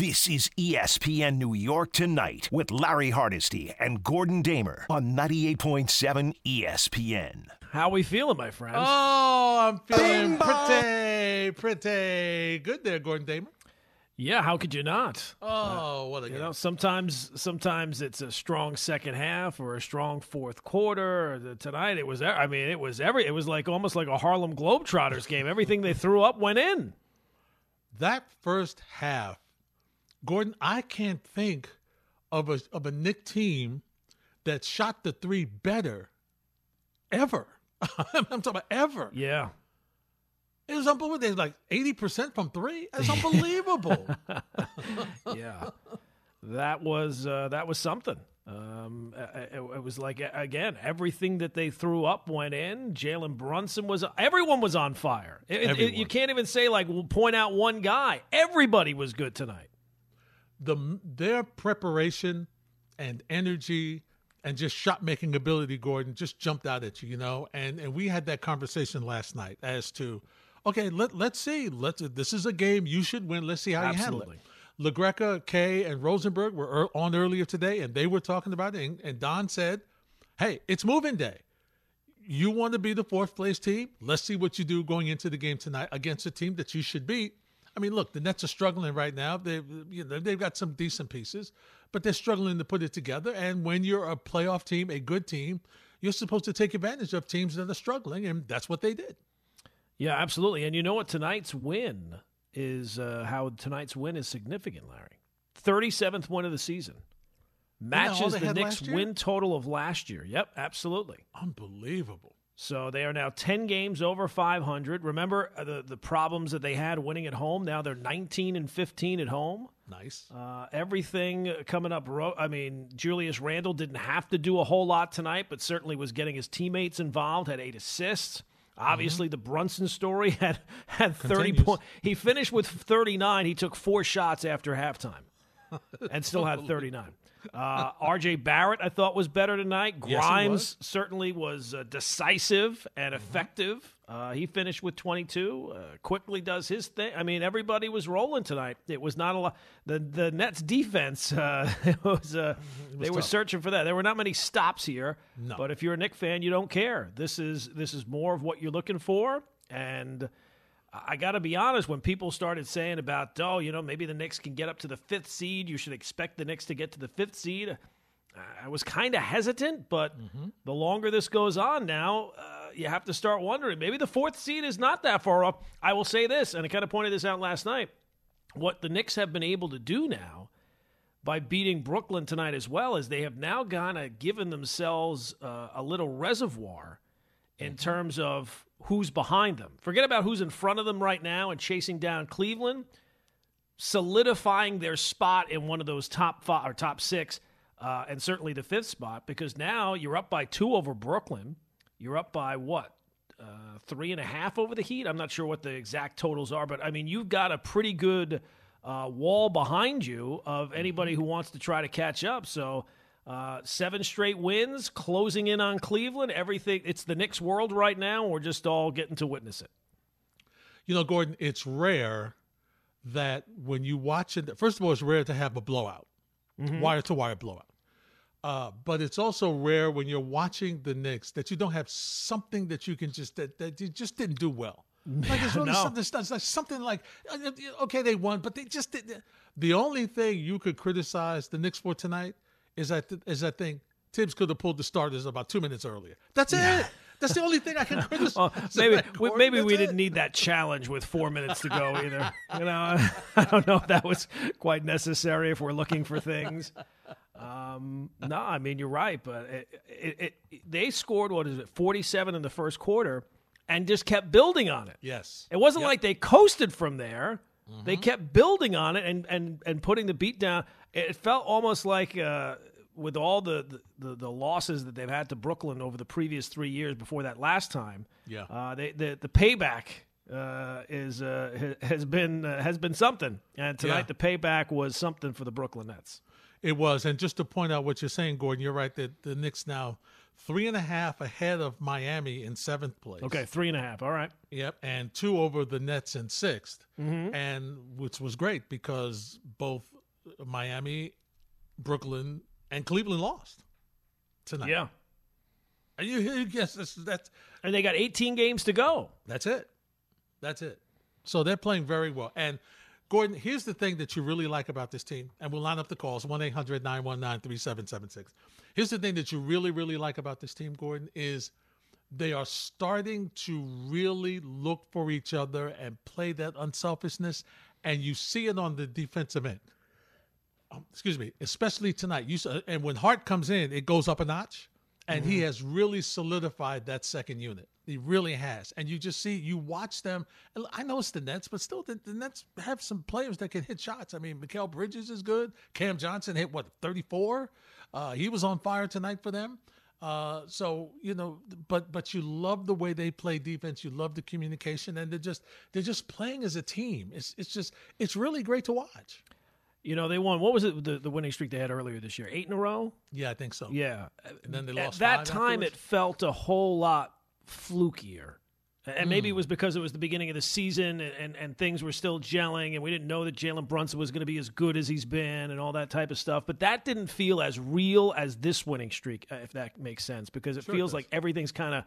This is ESPN New York Tonight with Larry Hardesty and Gordon Damer on 98.7 ESPN. How we feeling, my friends? Oh, I'm feeling pretty, pretty good there, Gordon Damer. yeah, how could you not? Oh, uh, what a You game. know, sometimes sometimes it's a strong second half or a strong fourth quarter. The- Tonight it was. I mean, it was every. It was like almost like a Harlem Globetrotters game. Everything they threw up went in. That first half, Gordon, I can't think of a of a Knick team that shot the three better ever. I'm talking about ever. Yeah, It was unbelievable. They was like 80% from three. That's unbelievable. yeah. that was uh, that was something. Um, it, it was like again, everything that they threw up went in. Jalen Brunson was. Everyone was on fire. It- it- you can't even say like point out one guy. Everybody was good tonight. The their preparation and energy and just shot making ability, Gordon, just jumped out at you, you know. And and we had that conversation last night as to, okay, let let's see, let's this is a game you should win. Let's see how you handle it. La Greca, Kay, and Rosenberg were on earlier today, and they were talking about it. And, and Don said, "Hey, it's moving day. You want to be the fourth place team? Let's see what you do going into the game tonight against a team that you should beat." I mean, look, the Nets are struggling right now. They, you know, they've got some decent pieces, but they're struggling to put it together. And when you're a playoff team, a good team, you're supposed to take advantage of teams that are struggling, and that's what they did. Yeah, absolutely. And you know what? Tonight's win is uh, how tonight's win is significant, Larry. 37th win of the season. Matches the Knicks win total of last year. Yep, absolutely. Unbelievable. So they are now 10 games over 500. Remember uh, the, the problems that they had winning at home? Now they're 19 and 15 at home. Nice. Uh, everything coming up. Ro- I mean, Julius Randle didn't have to do a whole lot tonight, but certainly was getting his teammates involved. Had eight assists. Obviously, the Brunson story had had thirty points. He finished with thirty nine. He took four shots after halftime, and still had thirty nine. Uh, R.J. Barrett, I thought was better tonight. Yes, Grimes was. certainly was uh, decisive and effective. Uh, he finished with 22. Uh, Quickley does his thing. I mean, everybody was rolling tonight. It was not a lot. The the Nets defense uh, it was. Uh, they were searching for that. There were not many stops here. No. But if you're a Knick fan, you don't care. This is this is more of what you're looking for. And I got to be honest. When people started saying about, oh, you know, maybe the Knicks can get up to the fifth seed. You should expect the Knicks to get to the fifth seed. I was kind of hesitant, but the longer this goes on now, uh, you have to start wondering. Maybe the fourth seed is not that far up. I will say this, and I kind of pointed this out last night. What the Knicks have been able to do now by beating Brooklyn tonight as well is they have now kind of given themselves uh, a little reservoir in terms of who's behind them. Forget about who's in front of them right now and chasing down Cleveland, solidifying their spot in one of those top five or top six, uh, and certainly the fifth spot because now you're up by two over Brooklyn. You're up by what? Uh, three and a half over the Heat. I'm not sure what the exact totals are, but I mean, you've got a pretty good uh, wall behind you of anybody who wants to try to catch up. So, uh, seven straight wins, closing in on Cleveland. Everything. It's the Knicks' world right now. We're just all getting to witness it. You know, Gordon, it's rare that when you watch it, first of all, it's rare to have a blowout, wire to wire blowout. Uh, but it's also rare when you're watching the Knicks that you don't have something that you can just that, that you just didn't do well. Like it's really No. something. It's like something like uh, uh, okay, they won, but they just didn't. The only thing you could criticize the Knicks for tonight is that is I think Thibs could have pulled the starters about two minutes earlier. That's it. That's the only thing I can criticize. Well, maybe we, maybe we didn't need that challenge with four minutes to go either. You know, I don't know if that was quite necessary if we're looking for things. Um, no, I mean you're right, but it, it, it, they scored what is it, 47 in the first quarter, and just kept building on it. Yes. It wasn't Yep. like they coasted from there. They Mm-hmm. kept building on it and, and, and putting the beat down. It felt almost like uh, with all the, the, the losses that they've had to Brooklyn over the previous three years before that last time. Yeah. Uh, they, the the payback uh, is uh, has been uh, has been something, and tonight Yeah. the payback was something for the Brooklyn Nets. It was, and just to point out what you're saying, Gordon, you're right that the Knicks now three and a half ahead of Miami in seventh place. Okay, three and a half. All right. Yep, and two over the Nets in 6th Mm-hmm. and which was great because both Miami, Brooklyn, and Cleveland lost tonight. Yeah. And you, you guess that's, that's And they got 18 games to go. that's it. That's it. So they're playing very well. And Gordon, here's the thing that you really like about this team, and we'll line up the calls 1 800 919 3776. Here's the thing that you really, really like about this team, Gordon, is they are starting to really look for each other and play that unselfishness, and you see it on the defensive end. Um, excuse me, especially tonight. You saw, and when Hart comes in, it goes up a notch, and he has really solidified that second unit. He really has, and you just see you watch them. I know it's the Nets, but still, the, the Nets have some players that can hit shots. I mean, Mikal Bridges is good. Cam Johnson hit what thirty four. Uh, he was on fire tonight for them. Uh, so you know, but but you love the way they play defense. You love the communication, and they're just they're just playing as a team. It's it's just it's really great to watch. You know, they won. What was it? The, the winning streak they had earlier this year? Eight in a row? Yeah, I think so. Yeah. and then they lost. At that time, afterwards. it felt a whole lot flukier. And maybe Hmm. it was because it was the beginning of the season and, and, and things were still gelling, and we didn't know that Jalen Brunson was going to be as good as he's been and all that type of stuff. But that didn't feel as real as this winning streak, uh, if that makes sense, because it Sure feels does. like everything's kind of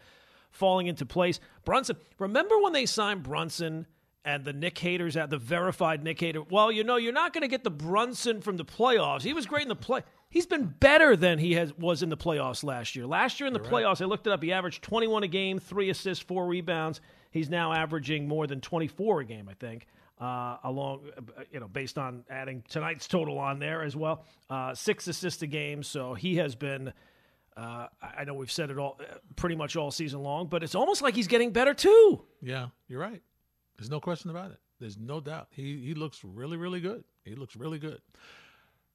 falling into place. Brunson, remember when they signed Brunson and the Knick haters at the verified Knick hater? Well, you know, you're not going to get the Brunson from the playoffs. He was great in the play. He's been better than he has was in the playoffs last year. Last year in the playoffs, I looked it up. He averaged 21 a game, three assists, four rebounds. He's now averaging more than 24 a game, I think. Uh, along, uh, you know, based on adding tonight's total on there as well, uh, six assists a game. So he has been. Uh, I I know we've said it all, uh, pretty much all season long, but it's almost like he's getting better too. Yeah, you're right. There's no question about it. There's no doubt. He he looks really, really good. He looks really good.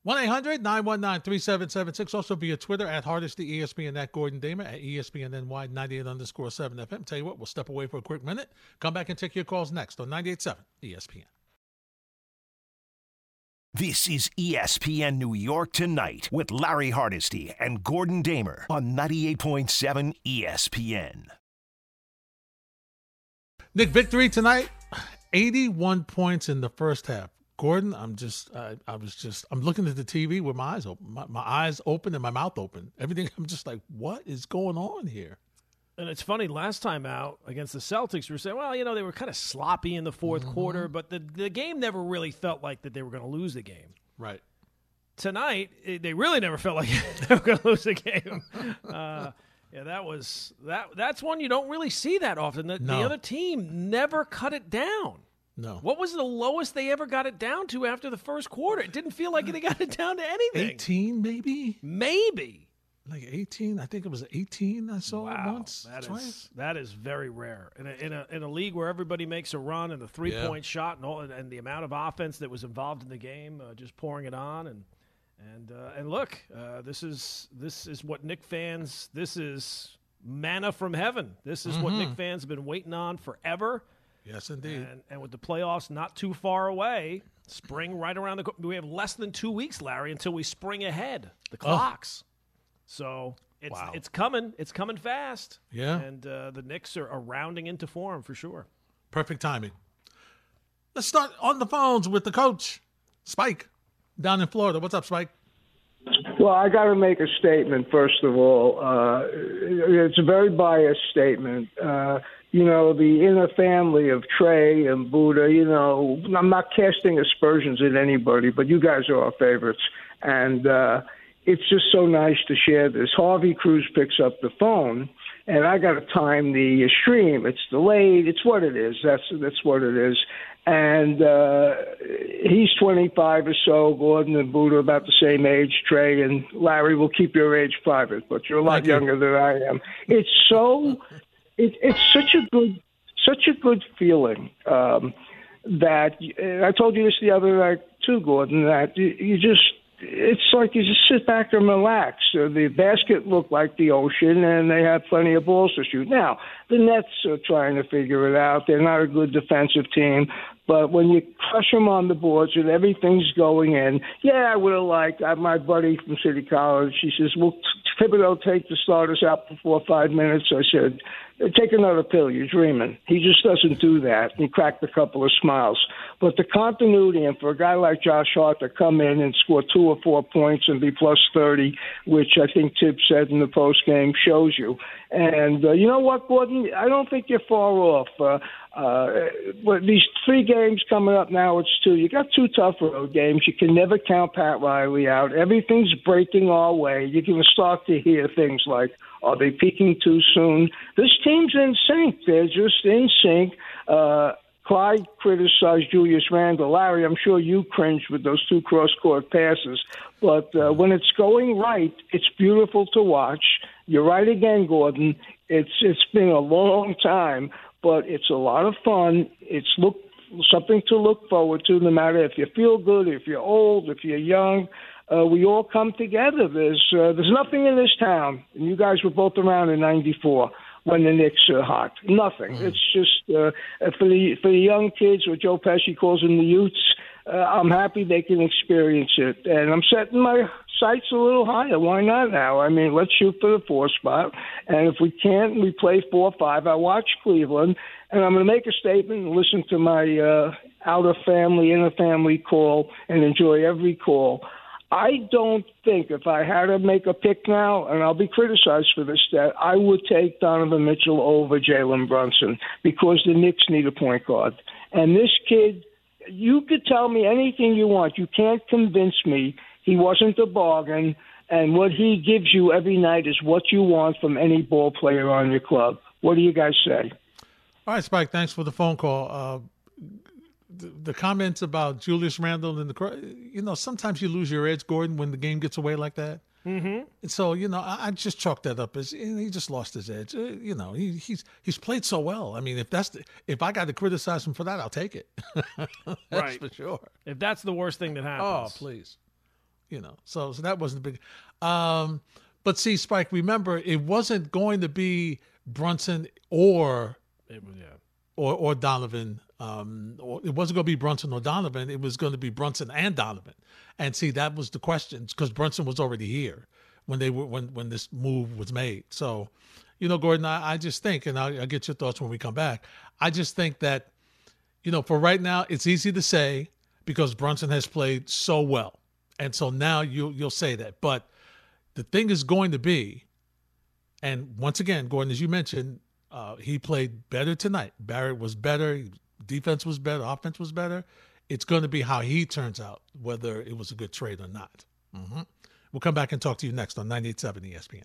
1 800 919 3776. Also via Twitter at Hardesty ESPN at Gordon Damer at ESPNNY 98 underscore 7 FM. Tell you what, we'll step away for a quick minute. Come back and take your calls next on 98.7 ESPN. This is ESPN New York Tonight with Larry Hardesty and Gordon Damer on 98.7 ESPN. Knick, victory tonight 81 points in the first half. Gordon, I'm just, I, I was just, I'm looking at the TV with my eyes open, my, my eyes open and my mouth open. Everything, I'm just like, what is going on here? And it's funny, last time out against the Celtics, we were saying, well, you know, they were kind of sloppy in the 4th quarter, but the, the game never really felt like that they were going to lose the game. Right. Tonight, it, they really never felt like they were going to lose the game. Uh, yeah, that was that. That's one you don't really see that often. The, the other team never cut it down. No. What was the lowest they ever got it down to after the first quarter? It didn't feel like they got it down to anything. 18 maybe? Maybe. Like 18? I think it was 18 I saw Wow, once, that twice. is that is very rare in a, in a in a league where everybody makes a run and the three Yeah. point shot and all and, and the amount of offense that was involved in the game, uh, just pouring it on and and uh, and look, uh, this is this is what Knick fans. This is manna from heaven. This is what Mm-hmm. Knick fans have been waiting on forever. Yes, indeed. And, and with the playoffs not too far away, spring right around the we have less than two weeks, Larry, until we spring ahead the clocks. So it's Wow. it's coming, it's coming fast. Yeah. and uh, the Knicks are, are rounding into form for sure. Perfect timing. Let's start on the phones with the coach, Spike, down in Florida. What's up, Spike? Well, I got to make a statement first of all. Uh, it's a very biased statement. Uh, you know, the inner family of Trey and Buddha. You know, I'm not casting aspersions at anybody, but you guys are our favorites, and uh, it's just so nice to share this. Harvey Cruz picks up the phone, and I got to time the stream. It's delayed. It's what it is. That's that's what it is. And uh, he's 25 or so. Gordon and Buddha are about the same age. Trey and Larry will keep your age private, but you're a lot you. younger than I am. It's so. It, it's such a good, such a good feeling um, that I told you this the other night too, Gordon. That you, you just. It's like you just sit back and relax. Uh, the basket looked like the ocean, and they have plenty of balls to shoot. Now, the Nets are trying to figure it out. They're not a good defensive team, but when you crush them on the boards and everything's going in, yeah, I would have liked uh, my buddy from City College. He says, "Well, Thibodeau take the starters out or five minutes, I said, take another pill. You're dreaming. He just doesn't do that. He cracked a couple of smiles. But the continuity, and for a guy like Josh Hart to come in and score two or four points and be plus 30, which I think Tip said in the post game, shows you. And uh, you know what, Gordon? I don't think you're far off. Uh, uh, these three games coming up now, it's two. You got two tough road games. You can never count Pat Riley out. Everything's breaking our way. Going to start to hear things like, are they peaking too soon? This team's in sync. They're just in sync. Uh, Clyde criticized Julius Randle. Larry, I'm sure you cringed with those two cross court passes. But uh, when it's going right, it's beautiful to watch. You're right again, Gordon. It's it's been a long time, but it's a lot of fun. It's look something to look forward to, no matter if you feel good, if you're old, if you're young uh, we all come together. There's uh, there's nothing in this town, and you guys were both around in '94 when the Knicks are hot. Nothing. Mm. It's just uh, for the for the young kids, what Joe Pesci calls them the youths. Uh, I'm happy they can experience it, and I'm setting my sights a little higher. Why not now? I mean, let's shoot for the four spot, and if we can't, we play four five. I watch Cleveland, and I'm going to make a statement and listen to my uh, outer family, inner family call, and enjoy every call. I don't think if I had to make a pick now, and I'll be criticized for this, that I would take Donovan Mitchell over Jalen Brunson because the Knicks need a point guard. And this kid, you could tell me anything you want. You can't convince me he wasn't a bargain, and what he gives you every night is what you want from any ball player on your club. What do you guys say? All right, Spike, thanks for the phone call. Uh, the, comments about Julius Randle and the you know sometimes you lose your edge, Gordon, when the game gets away like that. Mm-hmm. And so you know, I, I, just chalked that up as he just lost his edge. Uh, you know, he, he's he's played so well. I mean, if that's the, if I got to criticize him for that, I'll take it. right for sure. If that's the worst thing that happens, oh please, you know. So so that wasn't the big. Um, but see, Spike, remember it wasn't going to be Brunson or it was, yeah. or or Donovan um, it wasn't going to be Brunson or Donovan. It was going to be Brunson and Donovan. And see, that was the question because Brunson was already here when they were when when this move was made. So, you know, Gordon, I, I just think, and I'll, I'll get your thoughts when we come back. I just think that, you know, for right now, it's easy to say because Brunson has played so well, and so now you you'll say that. But the thing is going to be, and once again, Gordon, as you mentioned, uh, he played better tonight. Barrett was better defense was better, offense was better. It's going to be how he turns out, whether it was a good trade or not. Mm-hmm. We'll come back and talk to you next on 98.7 ESPN.